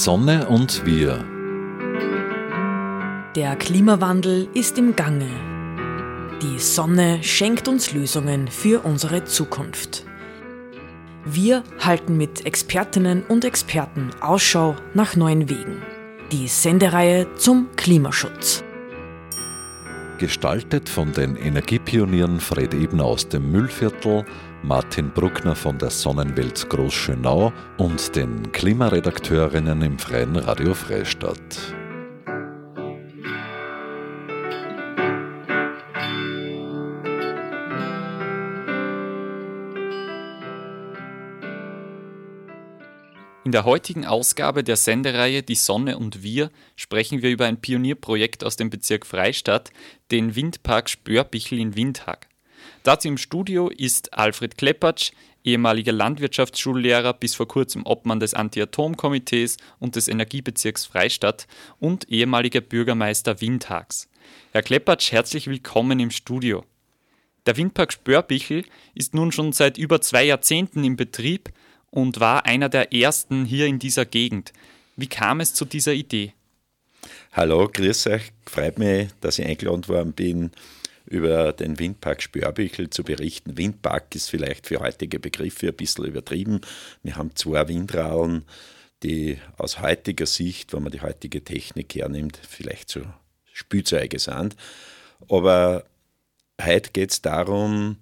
Sonne und wir. Der Klimawandel ist im Gange. Die Sonne schenkt uns Lösungen für unsere Zukunft. Wir halten mit Expertinnen und Experten Ausschau nach neuen Wegen. Die Sendereihe zum Klimaschutz. Gestaltet von den Energiepionieren Fred Ebner aus dem Müllviertel, Martin Bruckner von der Sonnenwelt Großschönau und den Klimaredakteurinnen im Freien Radio Freistadt. In der heutigen Ausgabe der Sendereihe Die Sonne und wir sprechen wir über ein Pionierprojekt aus dem Bezirk Freistadt, den Windpark Spörbichel in Windhag. Dazu im Studio ist Alfred Klepatsch, ehemaliger Landwirtschaftsschullehrer, bis vor kurzem Obmann des Anti-Atom-Komitees und des Energiebezirks Freistadt und ehemaliger Bürgermeister Windhags. Herr Klepatsch, herzlich willkommen im Studio. Der Windpark Spörbichel ist nun schon seit über zwei Jahrzehnten im Betrieb und war einer der ersten hier in dieser Gegend. Wie kam es zu dieser Idee? Hallo, grüß euch. Freut mich, dass ich eingeladen worden bin, über den Windpark Spörbichel zu berichten. Windpark ist vielleicht für heutige Begriffe ein bisschen übertrieben. Wir haben zwei Windralen, die aus heutiger Sicht, wenn man die heutige Technik hernimmt, vielleicht so Spielzeuge sind. Aber heute geht es darum,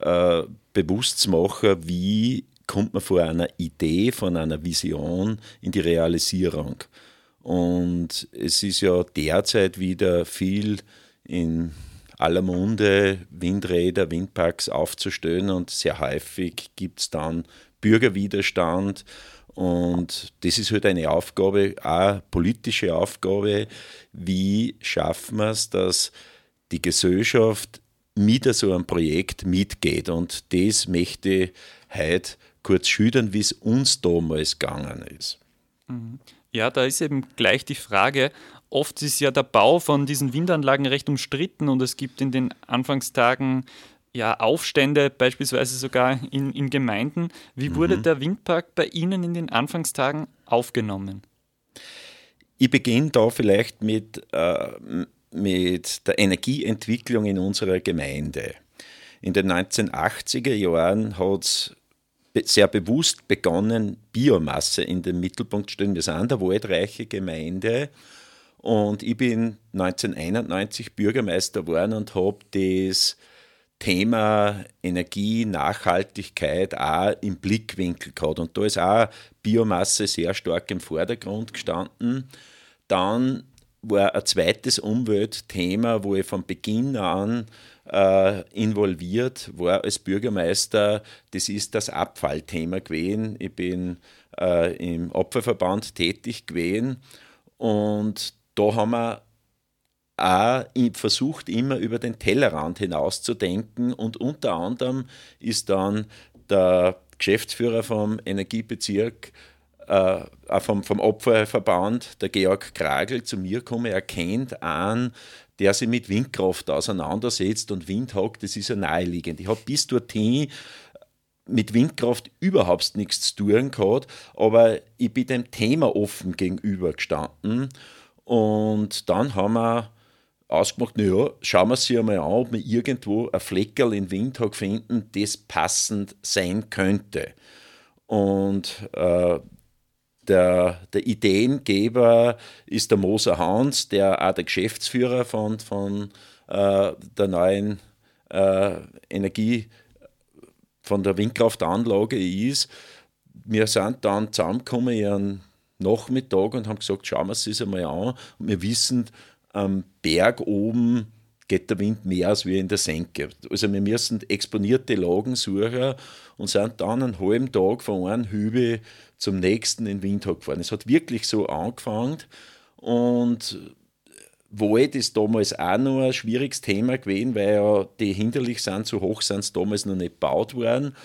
äh, bewusst zu machen, wie kommt man von einer Idee, von einer Vision in die Realisierung. Und es ist ja derzeit wieder viel in aller Munde, Windräder, Windparks aufzustellen und sehr häufig gibt es dann Bürgerwiderstand. Und das ist halt eine Aufgabe, auch eine politische Aufgabe. Wie schaffen wir es, dass die Gesellschaft mit so einem Projekt mitgeht? Und das möchte heute kurz schildern, wie es uns damals gegangen ist. Mhm. Ja, da ist eben gleich die Frage, oft ist ja der Bau von diesen Windanlagen recht umstritten und es gibt in den Anfangstagen ja Aufstände, beispielsweise sogar in, in Gemeinden. Wie wurde mhm. der Windpark bei Ihnen in den Anfangstagen aufgenommen? Ich beginne da vielleicht mit, äh, mit der Energieentwicklung in unserer Gemeinde. In den 1980er Jahren hat es sehr bewusst begonnen, Biomasse in den Mittelpunkt zu stellen. Wir sind eine waldreiche Gemeinde und ich bin 1991 Bürgermeister geworden und habe das Thema Energie, Nachhaltigkeit auch im Blickwinkel gehabt. Und da ist auch Biomasse sehr stark im Vordergrund gestanden. Dann war ein zweites Umweltthema, wo ich von Beginn an äh, involviert war als Bürgermeister. Das ist das Abfallthema gewesen. Ich bin äh, im Opferverband tätig gewesen und da haben wir auch versucht, immer über den Tellerrand hinauszudenken und unter anderem ist dann der Geschäftsführer vom Energiebezirk äh, vom, vom Opferverband, der Georg Kragel, zu mir gekommen. Er kennt an der sich mit Windkraft auseinandersetzt und Windhock, das ist ja naheliegend. Ich habe bis dorthin mit Windkraft überhaupt nichts zu tun gehabt, aber ich bin dem Thema offen gegenüber gestanden und dann haben wir ausgemacht, naja, schauen wir uns einmal an, ob wir irgendwo ein Fleckerl in Windhoek finden, das passend sein könnte. Und äh, der, der, Ideengeber ist der Moser Hans, der auch der Geschäftsführer von, von äh, der neuen äh, Energie, von der Windkraftanlage ist. Wir sind dann zusammengekommen ihren Nachmittag und haben gesagt, schauen wir uns das einmal an. Und wir wissen, am Berg oben geht der Wind mehr als wie in der Senke. Also wir müssen exponierte Lagen suchen und sind dann einen halben Tag von einem Hügel zum nächsten in Windhoek gefahren. Es hat wirklich so angefangen und Wald ist damals auch noch ein schwieriges Thema gewesen, weil ja die hinderlich sind, so hoch sind sie damals noch nicht gebaut worden.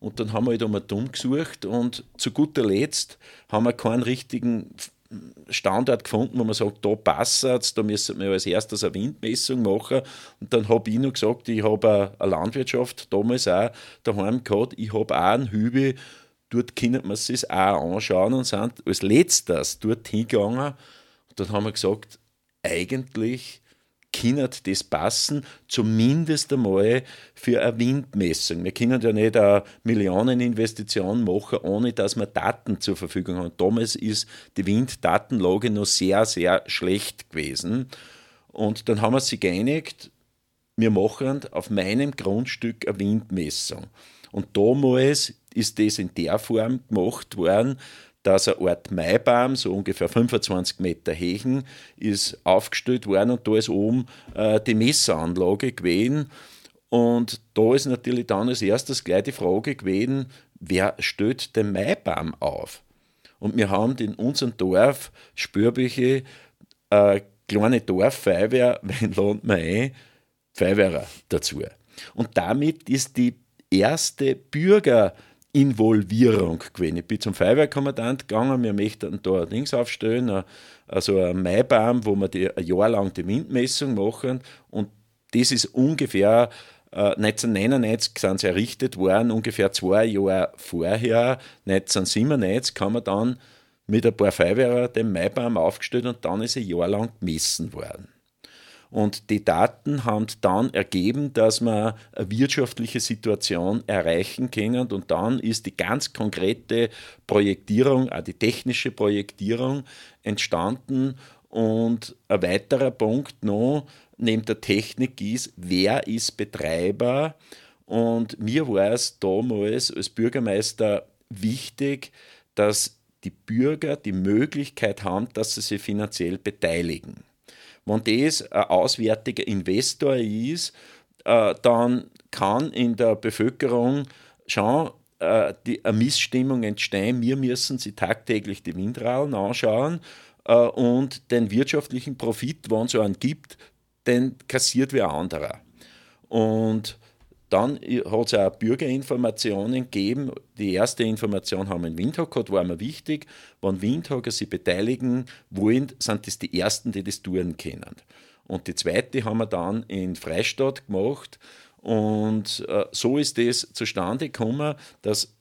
Und dann haben wir halt einmal dumm gesucht und zu guter Letzt haben wir keinen richtigen Standort gefunden, wo man sagt, da passt es, da müssen wir als erstes eine Windmessung machen. Und dann habe ich noch gesagt, ich habe eine Landwirtschaft damals auch daheim gehabt, ich habe auch einen Hügel, dort können wir es sich auch anschauen und sind als letztes dort hingegangen. Und dann haben wir gesagt, eigentlich kann das passen, zumindest einmal für eine Windmessung. Wir können ja nicht eine Millioneninvestition machen, ohne dass wir Daten zur Verfügung haben. Damals ist die Winddatenlage noch sehr, sehr schlecht gewesen. Und dann haben wir sie geeinigt, wir machen auf meinem Grundstück eine Windmessung. Und damals ist das in der Form gemacht worden, dass ein Art Maibaum, so ungefähr 25 Meter Hechen, ist aufgestellt worden und da ist oben äh, die Messeranlage gewesen. Und da ist natürlich dann als erstes gleich die Frage gewesen, wer stellt den Maibaum auf? Und wir haben in unserem Dorf Spürbüche äh, kleine Dorffeuerwehr, wenn lohnt man ein, Feuerwehrer dazu. Und damit ist die erste Bürgerinvolvierung gewesen. Ich bin zum Feuerwehrkommandant gegangen, wir möchten da Dings aufstellen, also ein Maibaum, wo wir die, ein Jahr lang die Windmessung machen und das ist ungefähr 1999 äh, sind sie errichtet worden, ungefähr zwei Jahre vorher, 1997 kann man dann mit ein paar Feuerwehrer den Maibaum aufgestellt und dann ist ein Jahr lang gemessen worden. Und die Daten haben dann ergeben, dass man eine wirtschaftliche Situation erreichen können. Und dann ist die ganz konkrete Projektierung, auch die technische Projektierung entstanden. Und ein weiterer Punkt noch neben der Technik ist, wer ist Betreiber? Und mir war es damals als Bürgermeister wichtig, dass die Bürger die Möglichkeit haben, dass sie sich finanziell beteiligen. Wenn das ein auswärtiger Investor ist, äh, dann kann in der Bevölkerung schon äh, die, eine Missstimmung entstehen. Wir müssen sie tagtäglich die Windralen anschauen äh, und den wirtschaftlichen Profit, wenn es einen gibt, den kassiert wer anderer. Und dann hat es auch Bürgerinformationen gegeben. Die erste Information haben wir in Windhoek gehabt, war mir wichtig. Wenn Windhoeker sich beteiligen wollen, sind das die Ersten, die das tun können. Und die zweite haben wir dann in Freistadt gemacht. Und äh, so ist das zustande gekommen, dass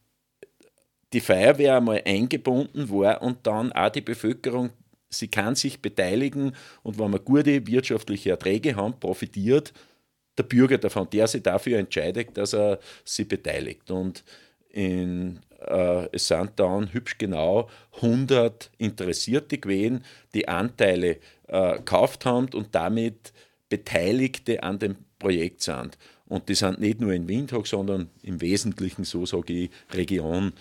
die Feuerwehr einmal eingebunden war und dann auch die Bevölkerung, sie kann sich beteiligen und wenn wir gute wirtschaftliche Erträge haben, profitiert der Bürger davon, der sich dafür entscheidet, dass er sich beteiligt. Und in, äh, es sind dann hübsch genau 100 Interessierte gewesen, die Anteile äh, gekauft haben und damit Beteiligte an dem Projekt sind. Und die sind nicht nur in Windhoek, sondern im Wesentlichen, so sage ich, Region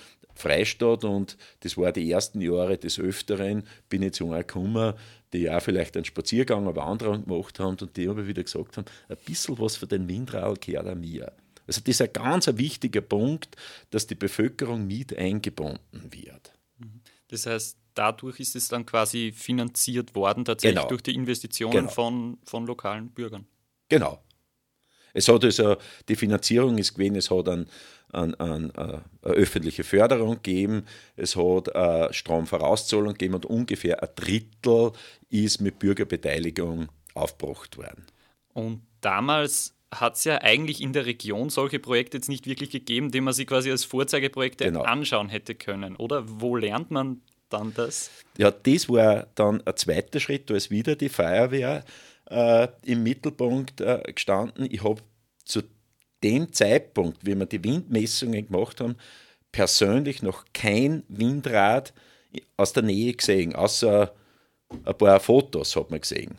Freistadt. Und das war die ersten Jahre des Öfteren, bin ich zu einer gekommen, die auch vielleicht einen Spaziergang, eine Wanderung gemacht haben und die aber wieder gesagt haben, ein bisschen was für den Windrall gehört an mir. Also das ist ein ganz wichtiger Punkt, dass die Bevölkerung mit eingebunden wird. Das heißt, dadurch ist es dann quasi finanziert worden, tatsächlich genau. durch die Investitionen genau. von, von lokalen Bürgern. Genau. Es hat also, die Finanzierung ist gewesen, es hat einen an, an eine öffentliche Förderung gegeben, es hat eine Stromvorauszahlung gegeben und ungefähr ein Drittel ist mit Bürgerbeteiligung aufgebracht worden. Und damals hat es ja eigentlich in der Region solche Projekte jetzt nicht wirklich gegeben, die man sich quasi als Vorzeigeprojekte genau. anschauen hätte können, oder? Wo lernt man dann das? Ja, das war dann ein zweiter Schritt, da ist wieder die Feuerwehr äh, im Mittelpunkt äh, gestanden. Ich habe zu dem Zeitpunkt, wie wir die Windmessungen gemacht haben, persönlich noch kein Windrad aus der Nähe gesehen, außer ein paar Fotos hat man gesehen.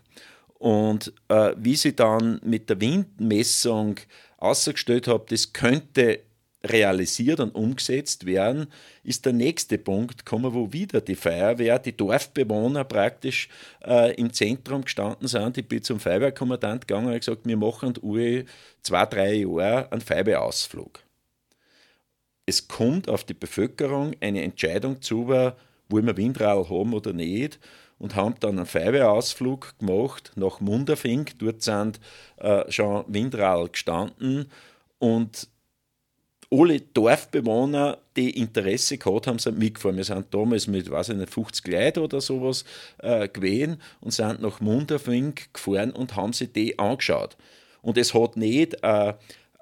Und äh, wie sie dann mit der Windmessung ausgestellt habe, das könnte realisiert und umgesetzt werden, ist der nächste Punkt gekommen, wo wieder die Feuerwehr, die Dorfbewohner praktisch äh, im Zentrum gestanden sind. Ich bin zum Feuerwehrkommandant gegangen und gesagt, wir machen alle zwei, drei Jahre einen Feuerwehrausflug. Es kommt auf die Bevölkerung eine Entscheidung zu, wollen wir Windrall haben oder nicht und haben dann einen Feuerwehrausflug gemacht nach Munderfink. Dort sind äh, schon Windrall gestanden und alle Dorfbewohner, die Interesse gehabt haben, sind mitgefahren. Wir sind damals mit, weiß ich nicht, 50 Leuten oder sowas äh, gewesen und sind nach Munderfink gefahren und haben sich die angeschaut. Und es hat nicht äh,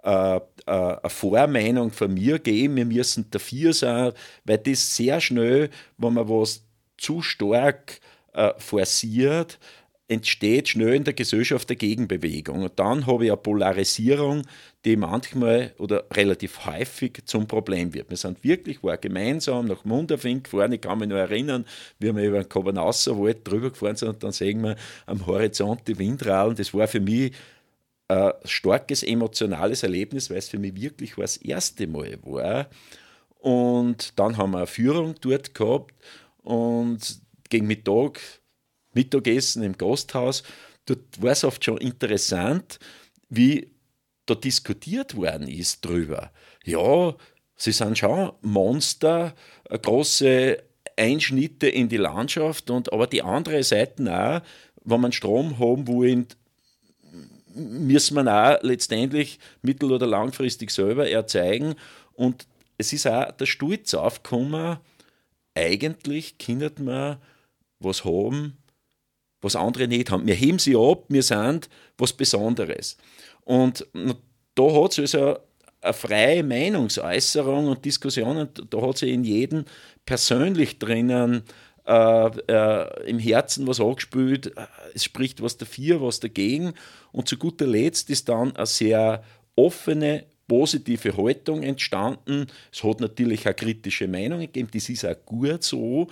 äh, äh, eine Vormeinung von mir geben, wir müssen dafür sein, weil das sehr schnell, wenn man was zu stark äh, forciert, entsteht schnell in der Gesellschaft eine Gegenbewegung. Und dann habe ich eine Polarisierung, die manchmal oder relativ häufig zum Problem wird. Wir sind wirklich, war gemeinsam nach Munderfing gefahren, ich kann mich noch erinnern, wie wir über den Kobernasserwald drüber gefahren sind und dann sehen wir am Horizont die Windralen. Das war für mich ein starkes emotionales Erlebnis, weil es für mich wirklich das erste Mal war. Und dann haben wir eine Führung dort gehabt und gegen Mittag Mittagessen im Gasthaus. Dort war es oft schon interessant, wie da diskutiert worden ist drüber. Ja, sie sind schon Monster, große Einschnitte in die Landschaft, und, aber die andere Seite auch, wenn man Strom haben wollen, müssen wir auch letztendlich mittel- oder langfristig selber erzeugen. Und es ist auch der Stolz aufgekommen, eigentlich könnte man was haben, was andere nicht haben. Wir heben sie ab, wir sind was Besonderes. Und da hat es also eine freie Meinungsäußerung und Diskussionen, da hat sie in jedem persönlich drinnen äh, äh, im Herzen was angespült, es spricht was dafür, was dagegen und zu guter Letzt ist dann eine sehr offene, positive Haltung entstanden. Es hat natürlich auch kritische Meinungen gegeben, das ist auch gut so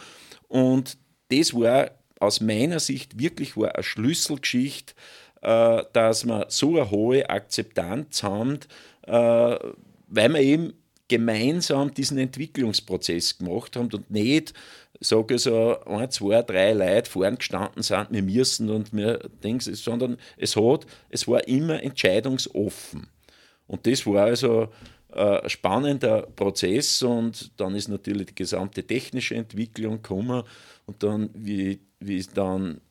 und das war aus meiner Sicht wirklich war eine Schlüsselgeschichte, äh, dass wir so eine hohe Akzeptanz haben, äh, weil wir eben gemeinsam diesen Entwicklungsprozess gemacht haben und nicht, sage ich so, ein, zwei, drei Leute vorn gestanden sind, wir müssen und wir Dings, sondern es hat, es war immer entscheidungsoffen. Und das war also äh, ein spannender Prozess und dann ist natürlich die gesamte technische Entwicklung gekommen und dann, wie wie dann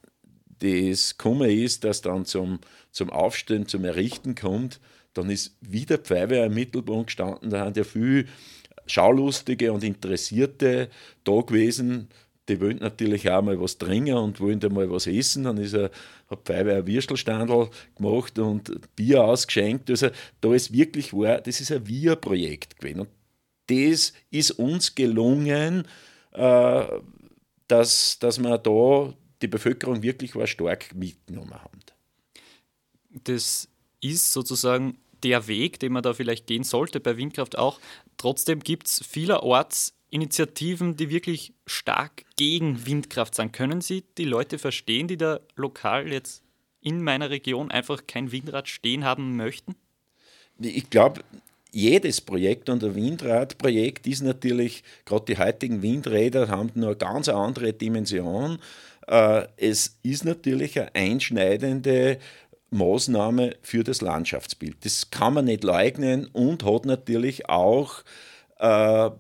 das gekommen ist, dass dann zum, zum Aufstehen, zum Errichten kommt, dann ist wieder Feuerwehr im Mittelpunkt gestanden. Da haben ja viele Schaulustige und Interessierte da gewesen. Die wollen natürlich auch mal was trinken und wollen da mal was essen. Dann ist er, hat Feuerwehr ein Würstelstandel gemacht und Bier ausgeschenkt. Also da ist wirklich war, das ist ein Wir-Projekt gewesen. Und das ist uns gelungen, äh, dass, dass wir da die Bevölkerung wirklich war stark mitgenommen haben. Das ist sozusagen der Weg, den man da vielleicht gehen sollte bei Windkraft auch. Trotzdem gibt es vielerorts Initiativen, die wirklich stark gegen Windkraft sind. Können Sie die Leute verstehen, die da lokal jetzt in meiner Region einfach kein Windrad stehen haben möchten? Ich glaube, jedes Projekt und ein Windradprojekt ist natürlich, gerade die heutigen Windräder haben nur eine ganz andere Dimension. Äh, es ist natürlich eine einschneidende Maßnahme für das Landschaftsbild. Das kann man nicht leugnen und hat natürlich auch äh,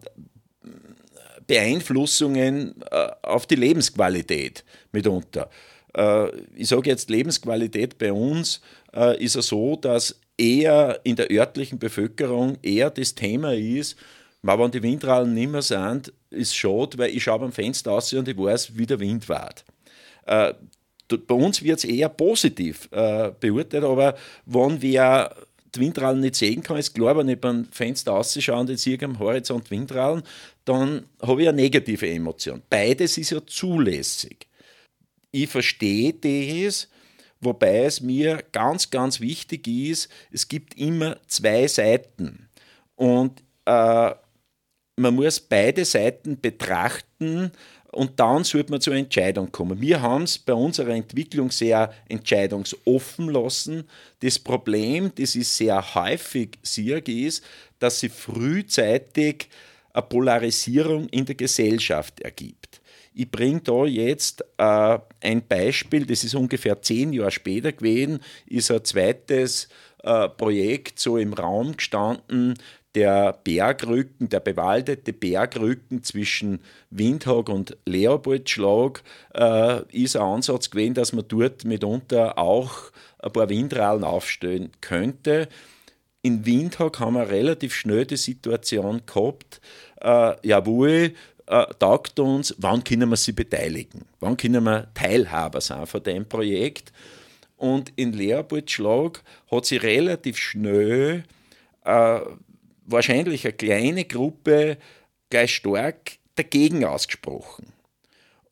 Beeinflussungen äh, auf die Lebensqualität mitunter. Ich sage jetzt Lebensqualität bei uns ist es so, dass eher in der örtlichen Bevölkerung eher das Thema ist, aber wenn die Windralen nicht mehr sind, ist es schade, weil ich schaue am Fenster aus und ich weiß, wie der Wind weht. Äh, bei uns wird es eher positiv äh, beurteilt, aber wenn wir die Windralen nicht sehen kann, klar, wenn ich beim Fenster ausschaue und jetzt sehe am Horizont Windralen, dann habe ich eine negative Emotion. Beides ist ja zulässig. Ich verstehe das, wobei es mir ganz, ganz wichtig ist, es gibt immer zwei Seiten und äh, man muss beide Seiten betrachten und dann sollte man zur Entscheidung kommen. Wir haben es bei unserer Entwicklung sehr entscheidungsoffen lassen. Das Problem, das ist sehr häufig Sirg ist, dass sie frühzeitig eine Polarisierung in der Gesellschaft ergibt. Ich bringe da jetzt äh, ein Beispiel, das ist ungefähr zehn Jahre später gewesen, ist ein zweites äh, Projekt so im Raum gestanden, der Bergrücken, der bewaldete Bergrücken zwischen Windhag und Leopoldschlag äh, ist ein Ansatz gewesen, dass man dort mitunter auch ein paar Windralen aufstellen könnte. In Windhag haben wir relativ schnell die Situation gehabt, äh, jawohl, äh, taugt uns, wann können wir sie beteiligen, wann können wir Teilhaber sein von dem Projekt. Und in Leopoldschlag hat sie relativ schnell äh, wahrscheinlich eine kleine Gruppe gleich stark dagegen ausgesprochen.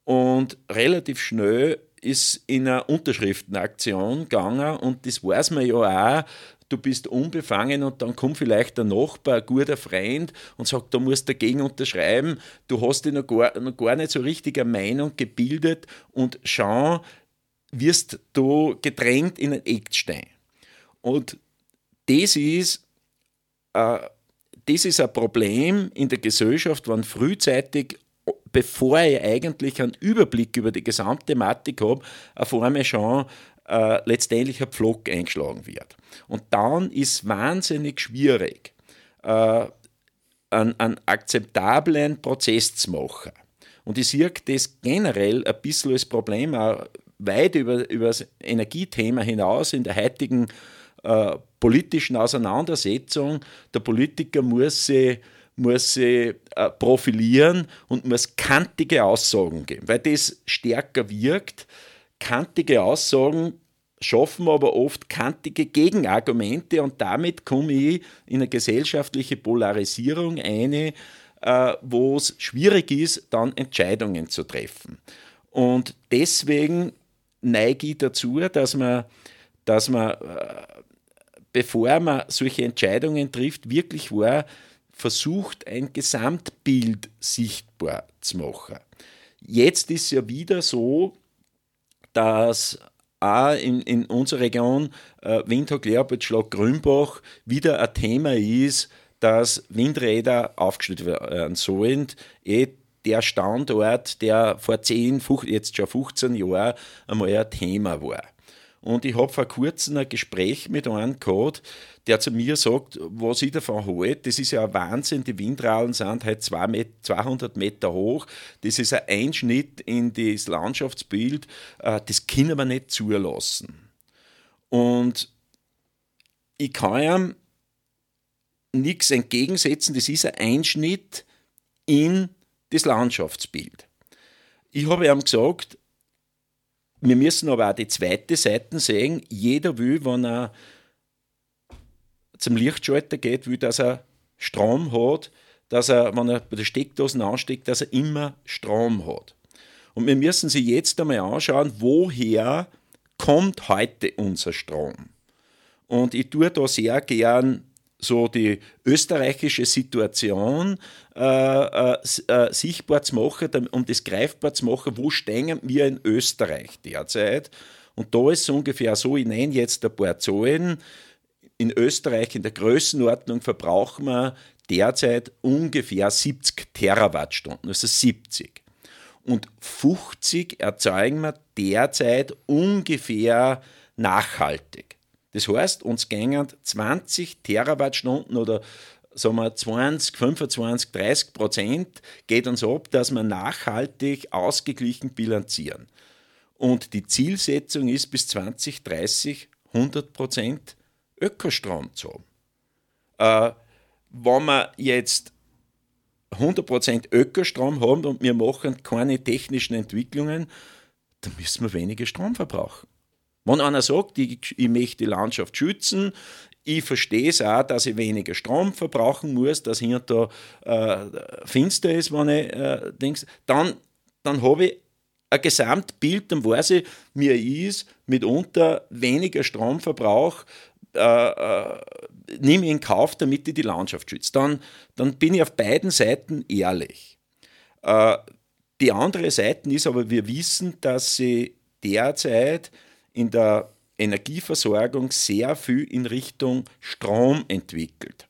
Und relativ schnell ist in eine Unterschriftenaktion gegangen und das weiß man ja auch, du bist unbefangen und dann kommt vielleicht der Nachbar, ein guter Freund und sagt, du musst dagegen unterschreiben, du hast dich noch gar, noch gar nicht so richtig eine Meinung gebildet und schon wirst du gedrängt in ein Eckstein. Und das ist, äh, das ist ein Problem in der Gesellschaft, wenn frühzeitig bevor ich eigentlich einen Überblick über die gesamte Thematik habe, auf einmal schon äh, letztendlich ein Pflock eingeschlagen wird. Und dann ist wahnsinnig schwierig, äh, einen, einen akzeptablen Prozess zu machen. Und ich sehe das generell ein bisschen als Problem, auch weit über, über das Energiethema hinaus in der heutigen äh, politischen Auseinandersetzung. Der Politiker muss sich muss sie äh, profilieren und muss kantige Aussagen geben, weil das stärker wirkt. Kantige Aussagen schaffen aber oft kantige Gegenargumente und damit komme ich in eine gesellschaftliche Polarisierung eine, äh, wo es schwierig ist, dann Entscheidungen zu treffen. Und deswegen neige ich dazu, dass man, dass man äh, bevor man solche Entscheidungen trifft, wirklich war, versucht, ein Gesamtbild sichtbar zu machen. Jetzt ist es ja wieder so, dass auch in, in unserer Region äh, Windhoek, Leopold, Schlag, Grünbach wieder ein Thema ist, dass Windräder aufgestellt werden sollen. Eh der Standort, der vor 10, jetzt schon 15 Jahren einmal ein Thema war. Und ich habe vor kurzem ein Gespräch mit einem gehabt, der zu mir sagt, was ich davon halte. Das ist ja ein Wahnsinn, die Windralen sind halt 200 Meter hoch. Das ist ein Einschnitt in das Landschaftsbild. Äh, das können wir nicht zulassen. Und ich kann ihm nichts entgegensetzen. Das ist ein Einschnitt in das Landschaftsbild. Ich habe ihm gesagt, wir müssen aber auch die zweite Seite sehen. Jeder will, wenn er zum Lichtschalter geht, will, dass er Strom hat, dass er, wenn er bei der Steckdosen ansteckt, dass er immer Strom hat. Und wir müssen sie jetzt einmal anschauen, woher kommt heute unser Strom. Und ich tue da sehr gern so die österreichische Situation äh, äh, äh, sichtbar zu machen, um das greifbar zu machen, wo stehen wir in Österreich derzeit. Und da ist es ungefähr so, ich nenne jetzt ein paar Zahlen. In Österreich in der Größenordnung verbrauchen wir derzeit ungefähr 70 Terawattstunden, also 70. Und 50 erzeugen wir derzeit ungefähr nachhaltig. Das heißt, uns gängen 20 Terawattstunden oder sagen wir 20, 25, 30 Prozent geht uns ab, dass wir nachhaltig ausgeglichen bilanzieren. Und die Zielsetzung ist bis 2030 100 Prozent Ökostrom zu haben. Äh, wenn wir jetzt 100% Ökostrom haben und wir machen keine technischen Entwicklungen, dann müssen wir weniger Strom verbrauchen. Wenn einer sagt, ich, ich möchte die Landschaft schützen, ich verstehe es auch, dass ich weniger Strom verbrauchen muss, dass hier da äh, finster ist, wenn ich äh, denke, dann, dann habe ich ein Gesamtbild, dann weiß ich, mir ist mitunter weniger Stromverbrauch, äh, äh, nehme ich in Kauf, damit ich die Landschaft schütze. Dann, dann bin ich auf beiden Seiten ehrlich. Äh, die andere Seite ist aber, wir wissen, dass sie derzeit in der Energieversorgung sehr viel in Richtung Strom entwickelt.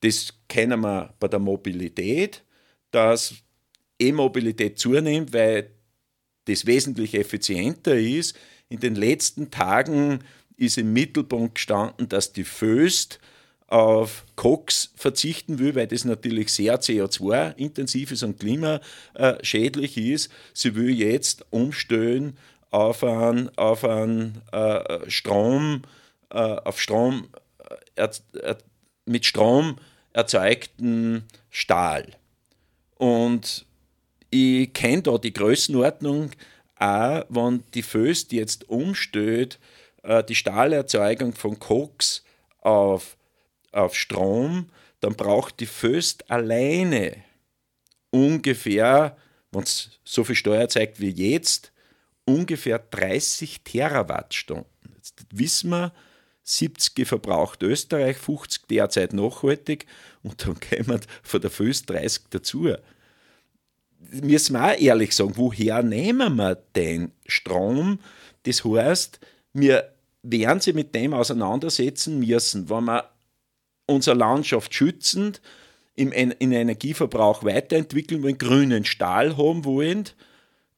Das kennen wir bei der Mobilität, dass E-Mobilität zunimmt, weil das wesentlich effizienter ist. In den letzten Tagen ist im Mittelpunkt gestanden, dass die Föst auf Koks verzichten will, weil das natürlich sehr CO2-intensiv ist und klimaschädlich ist. Sie will jetzt umstellen auf einen, auf einen äh, Strom, äh, auf Strom, äh, mit Strom erzeugten Stahl. Und ich kenne da die Größenordnung auch, wenn die Föst jetzt umstellt, äh, die Stahlerzeugung von Koks auf auf Strom, dann braucht die Föst alleine ungefähr, wenn es so viel Steuer zeigt wie jetzt, ungefähr 30 Terawattstunden. Jetzt wissen wir, 70 verbraucht Österreich, 50 derzeit nachhaltig und dann kommen von der Föst 30 dazu. Müssen wir auch ehrlich sagen, woher nehmen wir den Strom? Das heißt, wir werden sie mit dem auseinandersetzen müssen, wenn wir unsere Landschaft schützend im Energieverbrauch weiterentwickeln wollen, grünen Stahl haben wollen,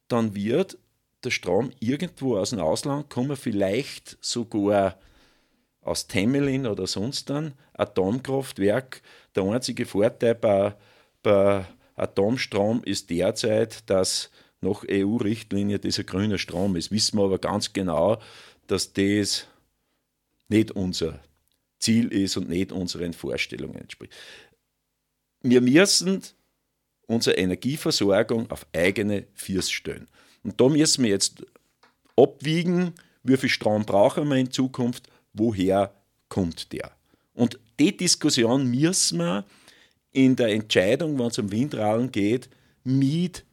dann wird der Strom irgendwo aus dem Ausland kommen, vielleicht sogar aus Temelin oder sonst ein Atomkraftwerk. Der einzige Vorteil bei, bei Atomstrom ist derzeit, dass nach EU-Richtlinie dieser grüne Strom ist. Wissen wir aber ganz genau, dass das nicht unser Ziel ist und nicht unseren Vorstellungen entspricht. Wir müssen unsere Energieversorgung auf eigene Füße stellen. Und da müssen wir jetzt abwiegen, wie viel Strom brauchen wir in Zukunft, woher kommt der. Und die Diskussion müssen wir in der Entscheidung, wenn es um Windralen geht, mit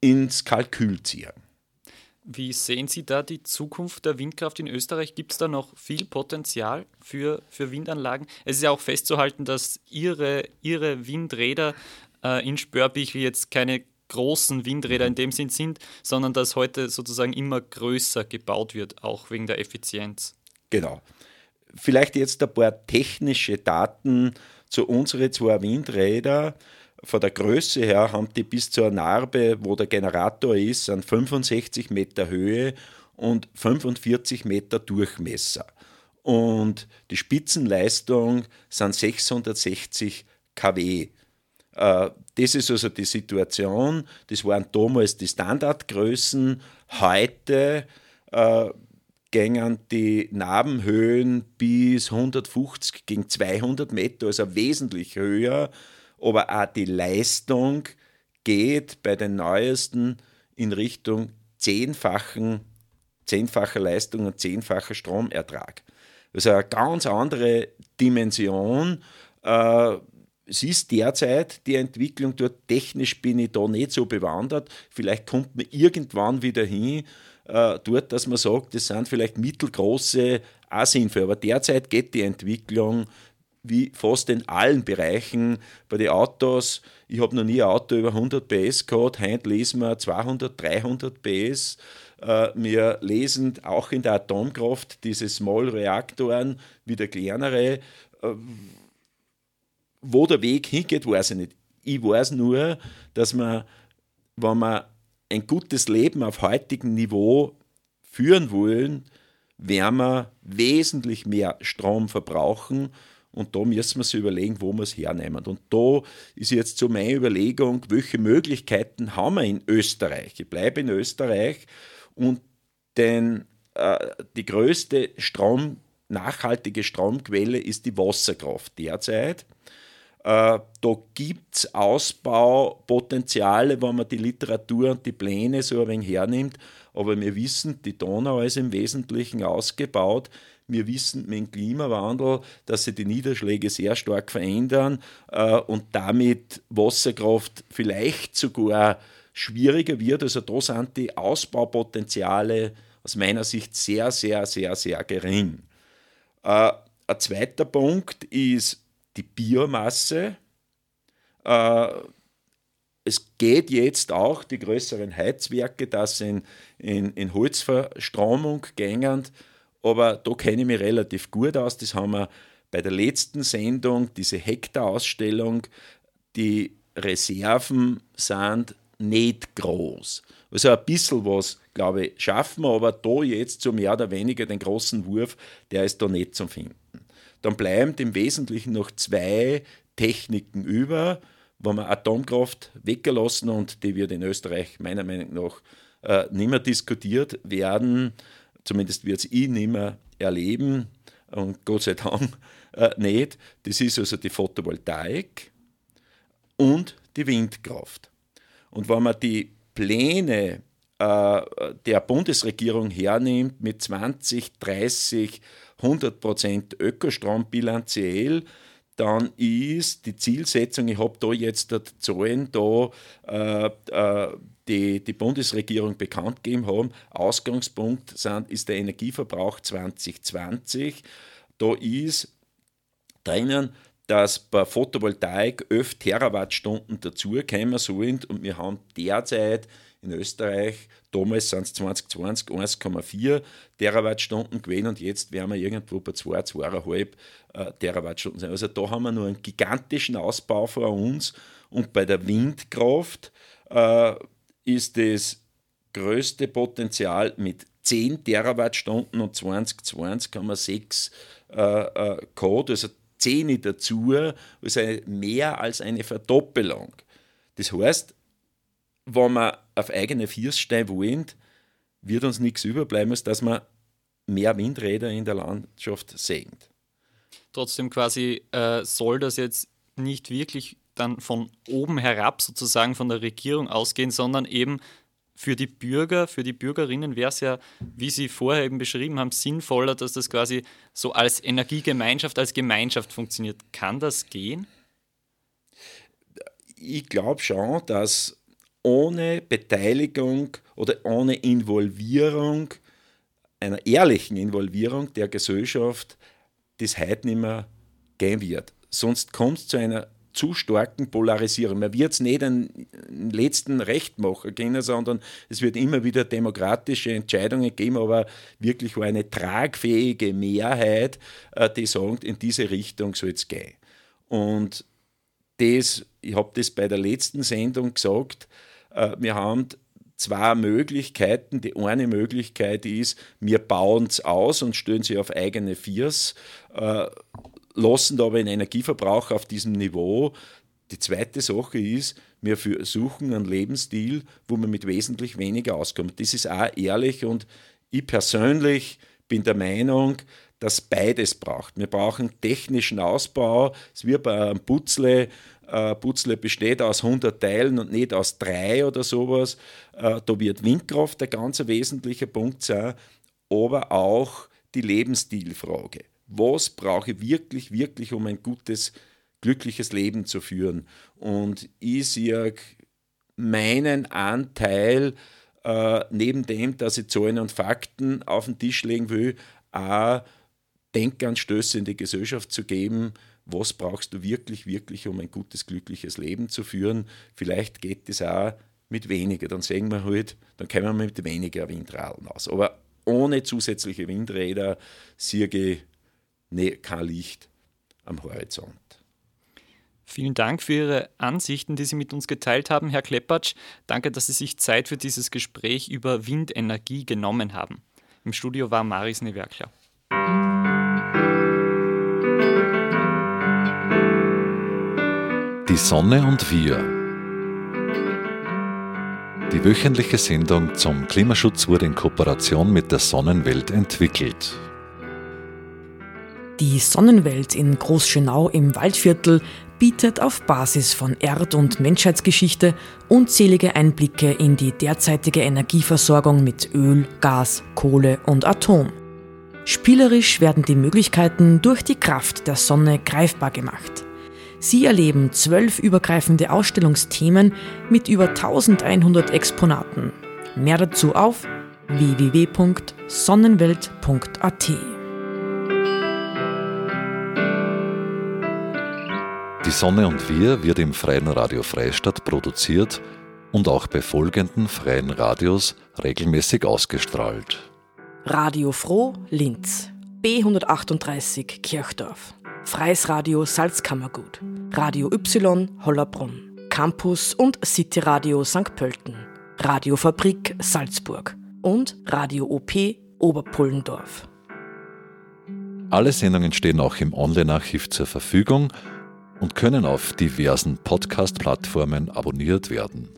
ins Kalkül ziehen. Wie sehen Sie da die Zukunft der Windkraft in Österreich? Gibt es da noch viel Potenzial für, für Windanlagen? Es ist ja auch festzuhalten, dass Ihre, Ihre Windräder äh, in Spörbichl jetzt keine großen Windräder in dem Sinn sind, sondern dass heute sozusagen immer größer gebaut wird, auch wegen der Effizienz. Genau. Vielleicht jetzt ein paar technische Daten zu unseren zwei Windrädern von der Größe her haben die bis zur Narbe, wo der Generator ist, an 65 Meter Höhe und 45 Meter Durchmesser. Und die Spitzenleistung sind 660 kW. Äh, das ist also die Situation. Das waren damals die Standardgrößen. Heute äh, gingen die Narbenhöhen bis 150 gegen 200 Meter, also wesentlich höher aber auch die Leistung geht bei den neuesten in Richtung zehnfachen, zehnfacher Leistung und zehnfacher Stromertrag. Also eine ganz andere Dimension. Äh, es ist derzeit die Entwicklung dort. Technisch bin ich da nicht so bewandert. Vielleicht kommt man irgendwann wieder hin, äh, dort, dass man sagt, das sind vielleicht mittelgroße sinnvoll. Aber derzeit geht die Entwicklung wie fast in allen Bereichen. Bei den Autos, ich habe noch nie ein Auto über 100 PS gehabt, heute lesen wir 200, 300 PS. Äh, wir lesen auch in der Atomkraft diese Small-Reaktoren wie der kleinere. Äh, wo der Weg hingeht, weiß ich nicht. Ich weiß nur, dass man, wenn wir ein gutes Leben auf heutigem Niveau führen wollen, werden wir wesentlich mehr Strom verbrauchen und da müssen wir sich überlegen, wo wir es hernehmen. Und da ist jetzt so meine Überlegung, welche Möglichkeiten haben wir in Österreich? Ich bleibe in Österreich und denn äh, die größte Strom, nachhaltige Stromquelle ist die Wasserkraft derzeit. Äh, da gibt es Ausbaupotenziale, wenn man die Literatur und die Pläne so ein wenig hernimmt. Aber wir wissen, die Donau ist im Wesentlichen ausgebaut. Wir wissen mit dem Klimawandel, dass sich die Niederschläge sehr stark verändern äh, und damit Wasserkraft vielleicht sogar schwieriger wird. Also da sind die Ausbaupotenziale aus meiner Sicht sehr, sehr, sehr, sehr gering. Äh, ein zweiter Punkt ist die Biomasse. Äh, es geht jetzt auch die größeren Heizwerke, das in, in, in Holzverstromung gängen aber da kenne ich mich relativ gut aus. Das haben wir bei der letzten Sendung, diese Hektarausstellung. Die Reserven sind nicht groß. Also ein bisschen was, glaube ich, schaffen wir, aber da jetzt so mehr oder weniger den großen Wurf, der ist da nicht zu finden. Dann bleiben im Wesentlichen noch zwei Techniken über, wo wir Atomkraft weggelassen und die wird in Österreich meiner Meinung nach äh, nicht mehr diskutiert werden zumindest wird es ich nicht mehr erleben und Gott sei Dank äh, nicht. Das ist also die Photovoltaik und die Windkraft. Und wenn man die Pläne äh, der Bundesregierung hernimmt mit 2030 100% Ökostrom bilanziell, dann ist die Zielsetzung, ich habe da jetzt die Zahlen da, äh, äh, die die Bundesregierung bekannt gegeben haben, Ausgangspunkt sind, ist der Energieverbrauch 2020. Da ist drinnen, dass bei Photovoltaik 11 Terawattstunden dazukommen sollen und wir haben derzeit in Österreich, damals sind es 2020 1,4 Terawattstunden gewesen und jetzt werden wir irgendwo bei 2, 2,5 äh, Terawattstunden sein. Also da haben wir nur einen gigantischen Ausbau vor uns und bei der Windkraft äh, ist das größte Potenzial mit 10 Terawattstunden und 2020 haben wir 6 äh, äh, Code, also 10 dazu, also mehr als eine Verdoppelung. Das heißt, wenn wir auf eigene Füße wollen, wird uns nichts überbleiben, als dass wir mehr Windräder in der Landschaft sehen. Trotzdem quasi äh, soll das jetzt nicht wirklich dann von oben herab sozusagen von der Regierung ausgehen, sondern eben für die Bürger, für die Bürgerinnen wäre es ja, wie Sie vorher eben beschrieben haben, sinnvoller, dass das quasi so als Energiegemeinschaft, als Gemeinschaft funktioniert. Kann das gehen? Ich glaube schon, dass ohne Beteiligung oder ohne Involvierung, einer ehrlichen Involvierung der Gesellschaft, das heute nicht mehr gehen wird. Sonst kommt es zu einer zu starken Polarisierung. Man wird es nicht den letzten Rechtmacher kennen, sondern es wird immer wieder demokratische Entscheidungen geben, aber wirklich eine tragfähige Mehrheit, äh, die sagt, in diese Richtung soll es gehen. Und das, ich habe das bei der letzten Sendung gesagt, äh, wir haben zwei Möglichkeiten. Die eine Möglichkeit ist, wir bauen es aus und stellen sie auf eigene Viers, lassen aber den Energieverbrauch auf diesem Niveau. Die zweite Sache ist, wir suchen einen Lebensstil, wo man mit wesentlich weniger auskommt. Das ist auch ehrlich und ich persönlich bin der Meinung, dass beides braucht. Wir brauchen technischen Ausbau. Es wird bei einem Putzle, äh, Putzle besteht aus 100 Teilen und nicht aus drei oder sowas. Äh, da wird Windkraft ein ganz wesentlicher Punkt sein, aber auch die Lebensstilfrage was brauche ich wirklich, wirklich, um ein gutes, glückliches Leben zu führen. Und ich sehe meinen Anteil, äh, neben dem, dass ich Zahlen und Fakten auf den Tisch legen will, auch Denkanstöße in die Gesellschaft zu geben, was brauchst du wirklich, wirklich, um ein gutes, glückliches Leben zu führen. Vielleicht geht das auch mit weniger, dann sehen wir halt, dann können wir mit weniger Windradeln aus. Aber ohne zusätzliche Windräder ich nee, kein Licht am Horizont. Vielen Dank für Ihre Ansichten, die Sie mit uns geteilt haben, Herr Kleppertsch. Danke, dass Sie sich Zeit für dieses Gespräch über Windenergie genommen haben. Im Studio war Maris Newerkler. Die Sonne und wir. Die wöchentliche Sendung zum Klimaschutz wurde in Kooperation mit der Sonnenwelt entwickelt. Die Sonnenwelt in Großschönau im Waldviertel bietet auf Basis von Erd- und Menschheitsgeschichte unzählige Einblicke in die derzeitige Energieversorgung mit Öl, Gas, Kohle und Atom. Spielerisch werden die Möglichkeiten durch die Kraft der Sonne greifbar gemacht. Sie erleben zwölf übergreifende Ausstellungsthemen mit über 1100 Exponaten. Mehr dazu auf www.sonnenwelt.at. Die Sonne und wir wird im Freien Radio Freistadt produziert und auch bei folgenden freien Radios regelmäßig ausgestrahlt. Radio Froh Linz, B138 Kirchdorf, Freies Radio Salzkammergut, Radio Y Hollerbrunn, Campus und City Radio St. Pölten, Radiofabrik Salzburg und Radio OP Oberpullendorf. Alle Sendungen stehen auch im Online-Archiv zur Verfügung und können auf diversen Podcast-Plattformen abonniert werden.